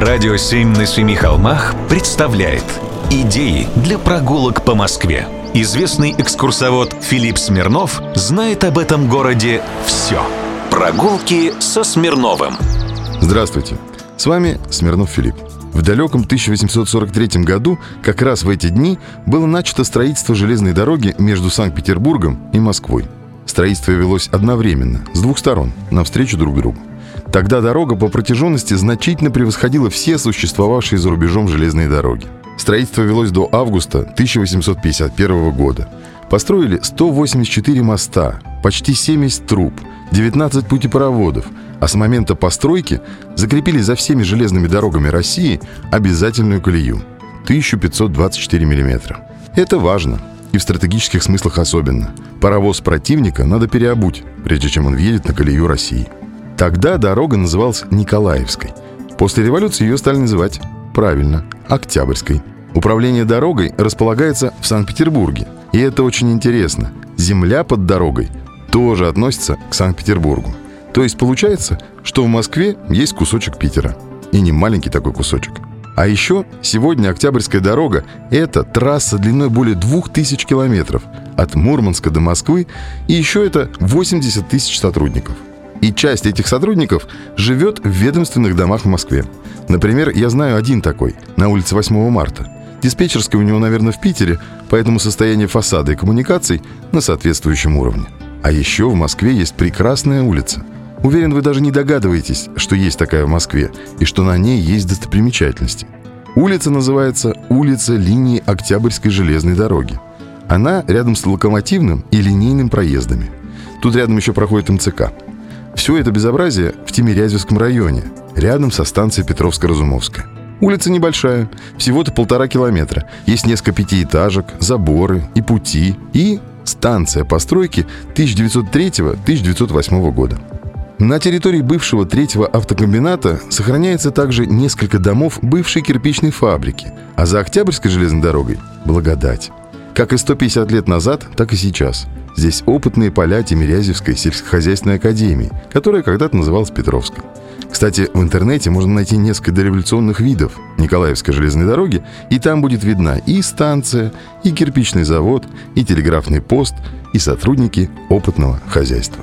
Радио «Семь на семи холмах» представляет Идеи для прогулок по Москве. Известный экскурсовод Филипп Смирнов знает об этом городе все. Прогулки со Смирновым. Здравствуйте, с вами Смирнов Филипп. В далеком 1843 году, как раз в эти дни, было начато строительство железной дороги между Санкт-Петербургом и Москвой. Строительство велось одновременно, с двух сторон, навстречу друг другу. Тогда дорога по протяженности значительно превосходила все существовавшие за рубежом железные дороги. Строительство велось до августа 1851 года. Построили 184 моста, почти 70 труб, 19 путепроводов, а с момента постройки закрепили за всеми железными дорогами России обязательную колею – 1524 миллиметра. Это важно, и в стратегических смыслах особенно. Паровоз противника надо переобуть, прежде чем он въедет на колею России – Тогда дорога называлась Николаевской. После революции ее стали называть, правильно, Октябрьской. Управление дорогой располагается в Санкт-Петербурге. И это очень интересно. Земля под дорогой тоже относится к Санкт-Петербургу. То есть получается, что в Москве есть кусочек Питера. И не маленький такой кусочек. А еще сегодня Октябрьская дорога – это трасса длиной более 2000 километров от Мурманска до Москвы, и еще это 80 тысяч сотрудников – и часть этих сотрудников живет в ведомственных домах в Москве. Например, я знаю один такой, на улице 8 марта. Диспетчерская у него, наверное, в Питере, поэтому состояние фасада и коммуникаций на соответствующем уровне. А еще в Москве есть прекрасная улица. Уверен, вы даже не догадываетесь, что есть такая в Москве, и что на ней есть достопримечательности. Улица называется «Улица линии Октябрьской железной дороги». Она рядом с локомотивным и линейным проездами. Тут рядом еще проходит МЦК – все это безобразие в Тимирязевском районе, рядом со станцией Петровско-Разумовская. Улица небольшая, всего-то полтора километра. Есть несколько пятиэтажек, заборы и пути, и станция постройки 1903-1908 года. На территории бывшего третьего автокомбината сохраняется также несколько домов бывшей кирпичной фабрики, а за Октябрьской железной дорогой – благодать. Как и 150 лет назад, так и сейчас – Здесь опытные поля Тимирязевской сельскохозяйственной академии, которая когда-то называлась Петровской. Кстати, в интернете можно найти несколько дореволюционных видов Николаевской железной дороги, и там будет видна и станция, и кирпичный завод, и телеграфный пост, и сотрудники опытного хозяйства.